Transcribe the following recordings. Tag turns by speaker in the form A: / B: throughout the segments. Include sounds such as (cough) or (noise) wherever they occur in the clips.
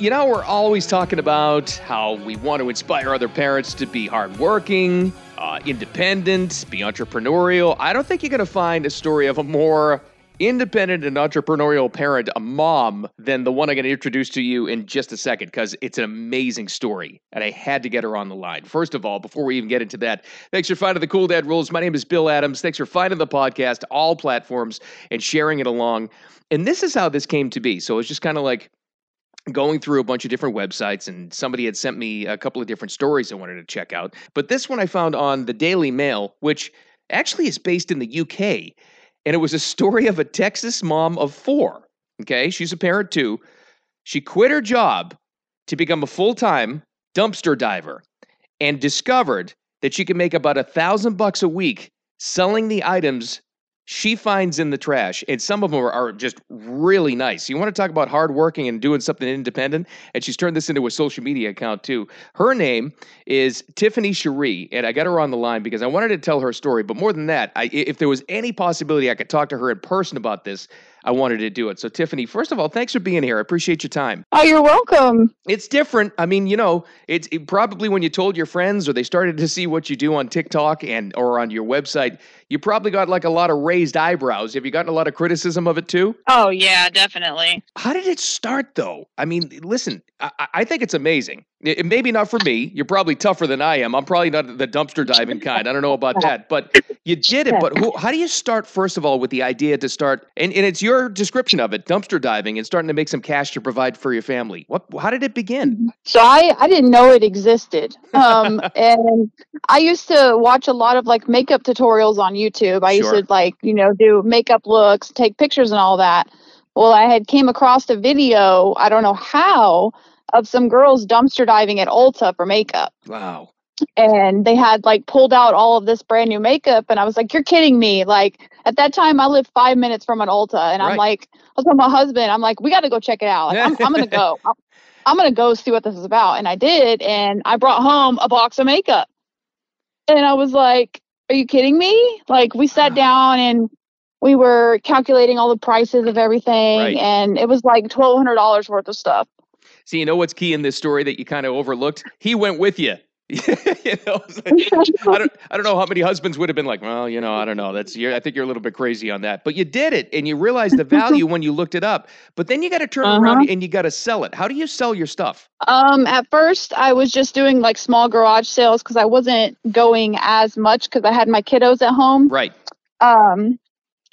A: You know, we're always talking about how we want to inspire other parents to be hardworking, uh, independent, be entrepreneurial. I don't think you're going to find a story of a more independent and entrepreneurial parent, a mom, than the one I'm going to introduce to you in just a second because it's an amazing story. And I had to get her on the line. First of all, before we even get into that, thanks for finding the Cool Dad Rules. My name is Bill Adams. Thanks for finding the podcast, all platforms, and sharing it along. And this is how this came to be. So it's just kind of like, going through a bunch of different websites and somebody had sent me a couple of different stories I wanted to check out. But this one I found on the Daily Mail, which actually is based in the UK. And it was a story of a Texas mom of four. Okay. She's a parent too. She quit her job to become a full time dumpster diver and discovered that she could make about a thousand bucks a week selling the items she finds in the trash, and some of them are, are, just really nice. You want to talk about hardworking and doing something independent? And she's turned this into a social media account too. Her name is Tiffany She'ree, and I got her on the line because I wanted to tell her story. But more than that, I, if there was any possibility I could talk to her in person about this, I wanted to do it. So, Tiffany, first of all, thanks for being here. I appreciate your time.
B: Oh, you're welcome.
A: It's different. I mean, you know, it's it probably when you told your friends or they started to see what you do on TikTok and or on your website, you probably got like a lot of raised eyebrows. Have you gotten a lot of criticism of it too?
B: Oh, yeah, definitely.
A: How did it start though? I mean, listen, I, I think it's amazing. It, maybe not for me. You're probably tougher than I am. I'm probably not the dumpster diving kind. I don't know about that, but you did it. But who, how do you start, first of all, with the idea to start? And, and it's your description of it dumpster diving and starting to make some cash to provide for your family. What, how did it begin?
B: So I, I didn't know it existed. Um, (laughs) and I used to watch a lot of like makeup tutorials on YouTube. I sure. used to like, you know, do makeup looks, take pictures and all that. Well, I had came across a video, I don't know how, of some girls dumpster diving at Ulta for makeup.
A: Wow.
B: And they had like pulled out all of this brand new makeup. And I was like, you're kidding me. Like at that time, I lived five minutes from an Ulta. And right. I'm like, I was with my husband. I'm like, we got to go check it out. Like, I'm, I'm going to go. (laughs) I'm, I'm going to go see what this is about. And I did. And I brought home a box of makeup. And I was like, are you kidding me? Like we sat uh-huh. down and we were calculating all the prices of everything. Right. And it was like $1,200 worth of stuff.
A: See, you know what's key in this story that you kind of overlooked? He went with you. (laughs) you know, I don't, I don't know how many husbands would have been like, well, you know, I don't know. That's, you're, I think you're a little bit crazy on that, but you did it, and you realized the (laughs) value when you looked it up. But then you got to turn uh-huh. around and you got to sell it. How do you sell your stuff?
B: Um, at first, I was just doing like small garage sales because I wasn't going as much because I had my kiddos at home.
A: Right.
B: Um,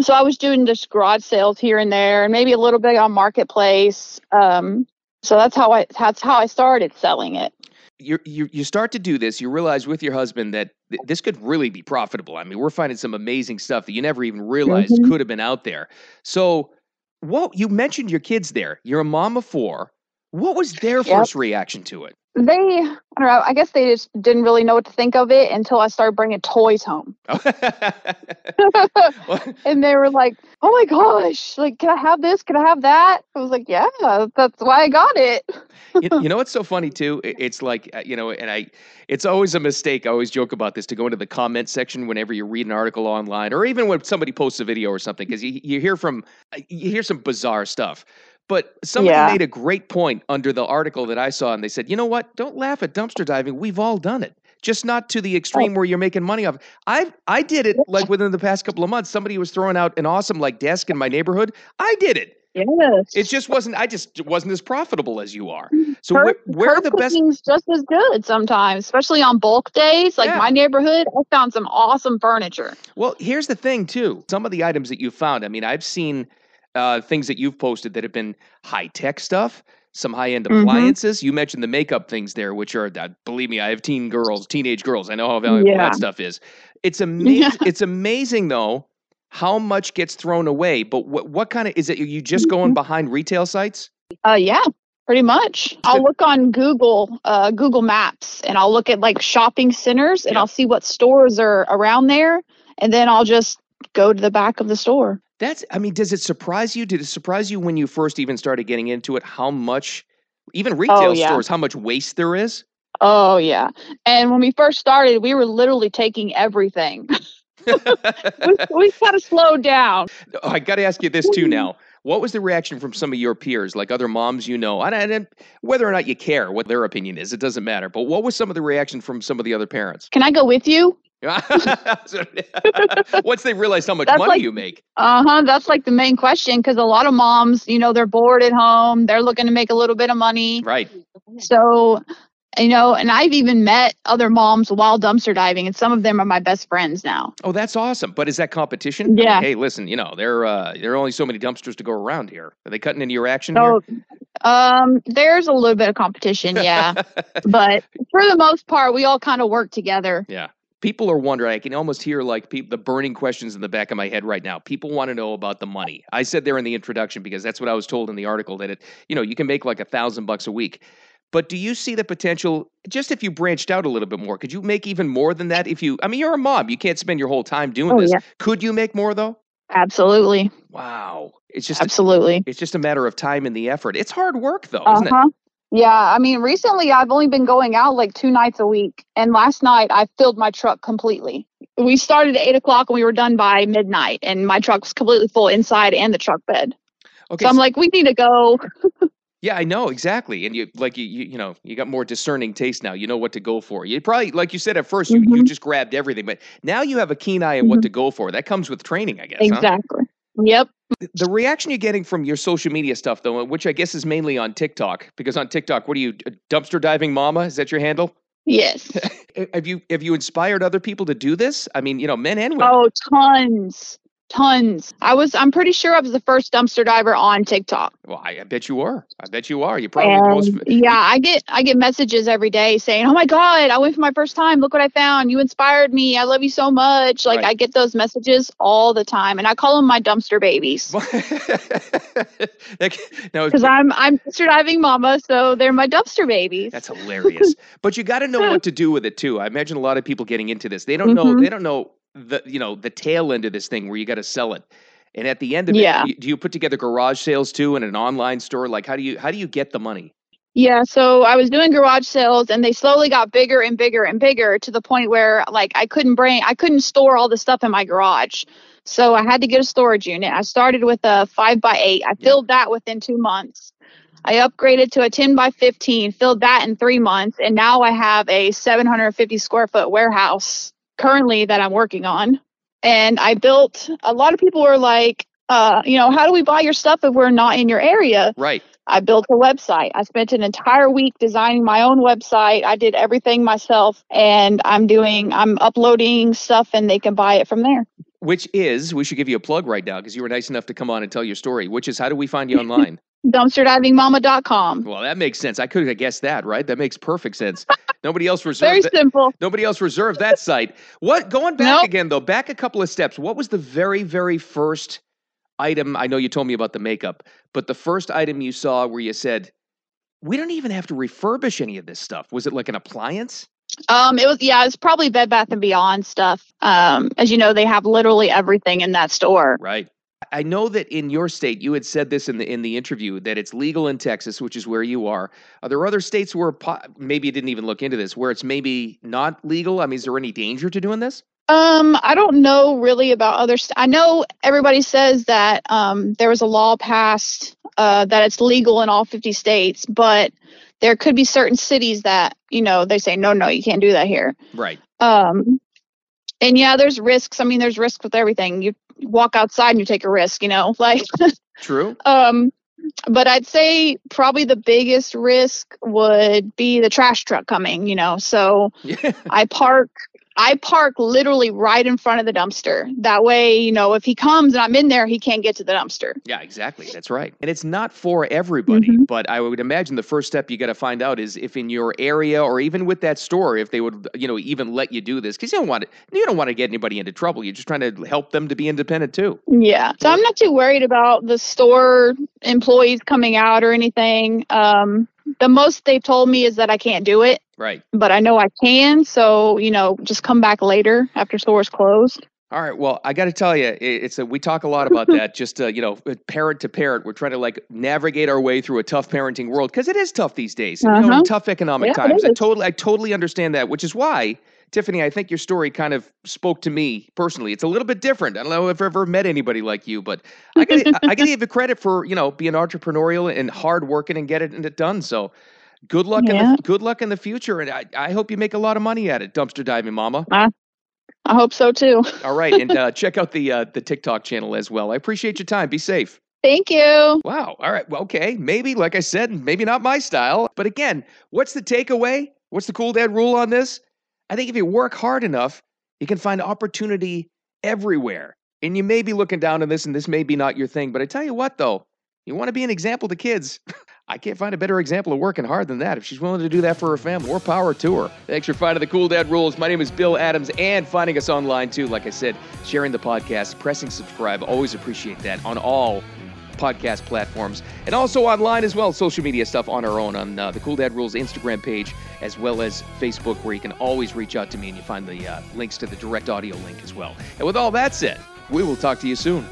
B: so I was doing just garage sales here and there, and maybe a little bit on marketplace. Um, so that's how I that's how I started selling it.
A: You you you start to do this. You realize with your husband that th- this could really be profitable. I mean, we're finding some amazing stuff that you never even realized mm-hmm. could have been out there. So, what you mentioned your kids there. You're a mom of four. What was their yep. first reaction to it?
B: They, I don't know. I guess they just didn't really know what to think of it until I started bringing toys home. (laughs) (laughs) and they were like, "Oh my gosh! Like, can I have this? Can I have that?" I was like, "Yeah, that's why I got it."
A: you, you, (laughs) know what's so funny too? It's like uh, you know, and I, it's always a mistake. I always joke about this to go into the comment section whenever you read an article online, or even when somebody posts a video or something, because you, you hear from uh, you hear some bizarre stuff. But somebody yeah. made a great point under the article that I saw, and they said, you know what? Don't laugh at dumpster diving. We've all done it. Just not to the extreme where you're making money off. I I did it like within the past couple of months. Somebody was throwing out an awesome like desk in my neighborhood. I did it.
B: Yes.
A: It just wasn't. I just wasn't as profitable as you are. Mm-hmm. So her, where, are the best?
B: Things just as good sometimes, especially on bulk days. Like yeah. my neighborhood, I found some awesome furniture.
A: Well, here's the thing too. Some of the items that you found. I mean, I've seen uh, things that you've posted that have been high tech stuff, some high end mm-hmm. appliances. Mm-hmm. You mentioned the makeup things there, which are, that. believe me, I have teen girls, teenage girls. I know how valuable yeah. that stuff is. It's (laughs) amazing. It's amazing though how much gets thrown away. But what what kind of is it? Are you just going mm-hmm. behind retail sites?
B: Uh, yeah, pretty much. I'll look on Google, uh, Google Maps, and I'll look at like shopping centers, and yeah. I'll see what stores are around there, and then I'll just go to the back of the store.
A: That's, I mean, does it surprise you? Did it surprise you when you first even started getting into it how much, even oh, retail oh, yeah. stores, how much waste there is?
B: Oh, yeah. And when we first started, we were literally taking everything. (laughs) we, we (laughs) kind of slowed down.
A: Oh, I got to ask you this too mm-hmm. now. What was the reaction from some of your peers, like other moms you know? And, and whether or not you care what their opinion is, it doesn't matter. But what was some of the reaction from some of the other parents?
B: Can I go with you? (laughs)
A: Once they realize how much that's money
B: like,
A: you make.
B: Uh huh. That's like the main question because a lot of moms, you know, they're bored at home. They're looking to make a little bit of money.
A: Right.
B: So you know, and I've even met other moms while dumpster diving, and some of them are my best friends now.
A: Oh, that's awesome! But is that competition?
B: Yeah.
A: I mean, hey, listen, you know, there uh, there are only so many dumpsters to go around here. Are they cutting into your action
B: so, here? Um, there's a little bit of competition, yeah, (laughs) but for the most part, we all kind of work together.
A: Yeah. People are wondering. I can almost hear like pe- the burning questions in the back of my head right now. People want to know about the money. I said there in the introduction because that's what I was told in the article that it, you know, you can make like a thousand bucks a week. But do you see the potential, just if you branched out a little bit more, could you make even more than that? If you, I mean, you're a mom, you can't spend your whole time doing
B: oh,
A: this.
B: Yeah.
A: Could you make more though?
B: Absolutely.
A: Wow. It's just,
B: absolutely.
A: A, it's just a matter of time and the effort. It's hard work though, isn't
B: uh-huh.
A: it?
B: Yeah, I mean, recently I've only been going out like two nights a week, and last night I filled my truck completely. We started at eight o'clock and we were done by midnight, and my truck was completely full inside and the truck bed. Okay, so I'm like, we need to go. (laughs)
A: Yeah, I know exactly, and you like you, you you know you got more discerning taste now. You know what to go for. You probably like you said at 1st you,
B: mm-hmm.
A: you just grabbed everything, but now you have a keen eye on mm-hmm. what to go for. That comes with training, I guess.
B: Exactly.
A: Huh?
B: Yep.
A: The reaction you're getting from your social media stuff, though, which I guess is mainly on TikTok, because on TikTok, what are you dumpster diving mama? Is that your handle?
B: Yes. (laughs)
A: have you have you inspired other people to do this? I mean, you know, men and women.
B: Oh, tons tons. I was, I'm pretty sure I was the first dumpster diver on TikTok.
A: Well, I, I bet you are. I bet you are. You probably
B: and,
A: most.
B: Yeah, I get, I get messages every day saying, "Oh my god, I went for my first time. Look what I found. You inspired me. I love you so much." Like right. I get those messages all the time, and I call them my dumpster babies. (laughs) Because I'm, I'm dumpster diving mama, so they're my dumpster babies.
A: That's hilarious. but you got to know (laughs) what to do with it too. I imagine a lot of people getting into this. They don't mm-hmm. know. They don't know the you know the tail end of this thing where you got to sell it. And at the end of
B: yeah.
A: it do you put together garage sales too in an online store? Like how do you how do you get the money?
B: Yeah so i was doing garage sales and they slowly got bigger and bigger and bigger to the point where like i couldn't bring i couldn't store all the stuff in my garage. So i had to get a storage unit. I started with a 5 by 8 i filled that within two months. I upgraded to a 10 by 15, filled that in three months, and now I have a 750 square foot warehouse currently that I'm working on. And I built, a lot of people were like, uh, you know, how do we buy your stuff if we're not in your area?
A: Right.
B: I built a website. I spent an entire week designing my own website. I did everything myself and I'm doing, I'm uploading stuff and they can buy it from there.
A: Which is, we should give you a plug right now because you were nice enough to come on and tell your story, which is how do we find you (laughs) online?
B: dumpsterdivingmama.com.
A: Well, that makes sense. I could have guessed that, right? That makes perfect sense. (laughs) Nobody else reserved.
B: Very
A: that,
B: simple.
A: Nobody else reserved that site. What? Going back nope. again though, back a couple of steps. What was the very, very first item? I know you told me about the makeup, but the first item you saw where you said, "We don't even have to refurbish any of this stuff." Was it like an appliance?
B: Um, it was yeah, it's probably Bed Bath and Beyond stuff. Um, as you know, they have literally everything in that store.
A: Right. I know that in your state, you had said this in the in the interview that it's legal in Texas, which is where you are. Are there other states where maybe you didn't even look into this, where it's maybe not legal? I mean, is there any danger to doing this?
B: Um, I don't know really about other. St- I know everybody says that um, there was a law passed uh, that it's legal in all 50 states, but there could be certain cities that you know they say no, no, you can't do that here.
A: Right.
B: Um, and yeah, there's risks. I mean, there's risks with everything. You walk outside and you take a risk, you know, (laughs) like
A: true.
B: um, but I'd say probably the biggest risk would be the trash truck coming, you know. So (laughs) yeah. I park I park literally right in front of the dumpster. That way, you know, if he comes and I'm in there, he can't get to the dumpster.
A: Yeah, exactly. That's right. And it's not for everybody, mm-hmm. but I would imagine the first step you got to find out is if in your area or even with that store, if they would, you know, even let you do this, because you don't want to, you don't want to get anybody into trouble. You're just trying to help them to be independent too.
B: Yeah. So I'm not too worried about the store employees coming out or anything. Um, the most they've told me is that I can't do it.
A: Right.
B: But I know I can. So, you know, just come back later after stores closed.
A: All right. Well, I got to tell you, it's a, we talk a lot about (laughs) that. Just uh, you know, parent to parent, we're trying to like navigate our way through a tough parenting world because it is tough these days. Uh-huh. You know, uh-huh. tough economic
B: yeah,
A: times. I totally, I totally understand that. Which is why Tiffany, I think your story kind of spoke to me personally. It's a little bit different. I don't know if I've ever met anybody like you, but I got I to (laughs) give you credit for you know being entrepreneurial and hardworking and get it, and it done. So good luck yeah. in the good luck in the future, and I, I hope you make a lot of money at it, dumpster diving, Mama.
B: Uh, I hope so too.
A: All right, and uh, check out the uh, the TikTok channel as well. I appreciate your time. Be safe.
B: Thank you.
A: Wow. All right. Well, okay. Maybe, like I said, maybe not my style. But again, what's the takeaway? What's the cool dad rule on this? I think if you work hard enough, you can find opportunity everywhere. And you may be looking down on this, and this may be not your thing. But I tell you what, though, you want to be an example to kids. (laughs) I can't find a better example of working hard than that. If she's willing to do that for her family, more power to her. Thanks for finding the Cool Dad Rules. My name is Bill Adams and finding us online too. Like I said, sharing the podcast, pressing subscribe. Always appreciate that on all podcast platforms and also online as well. Social media stuff on our own on uh, the Cool Dad Rules Instagram page as well as Facebook, where you can always reach out to me and you find the uh, links to the direct audio link as well. And with all that said, we will talk to you soon.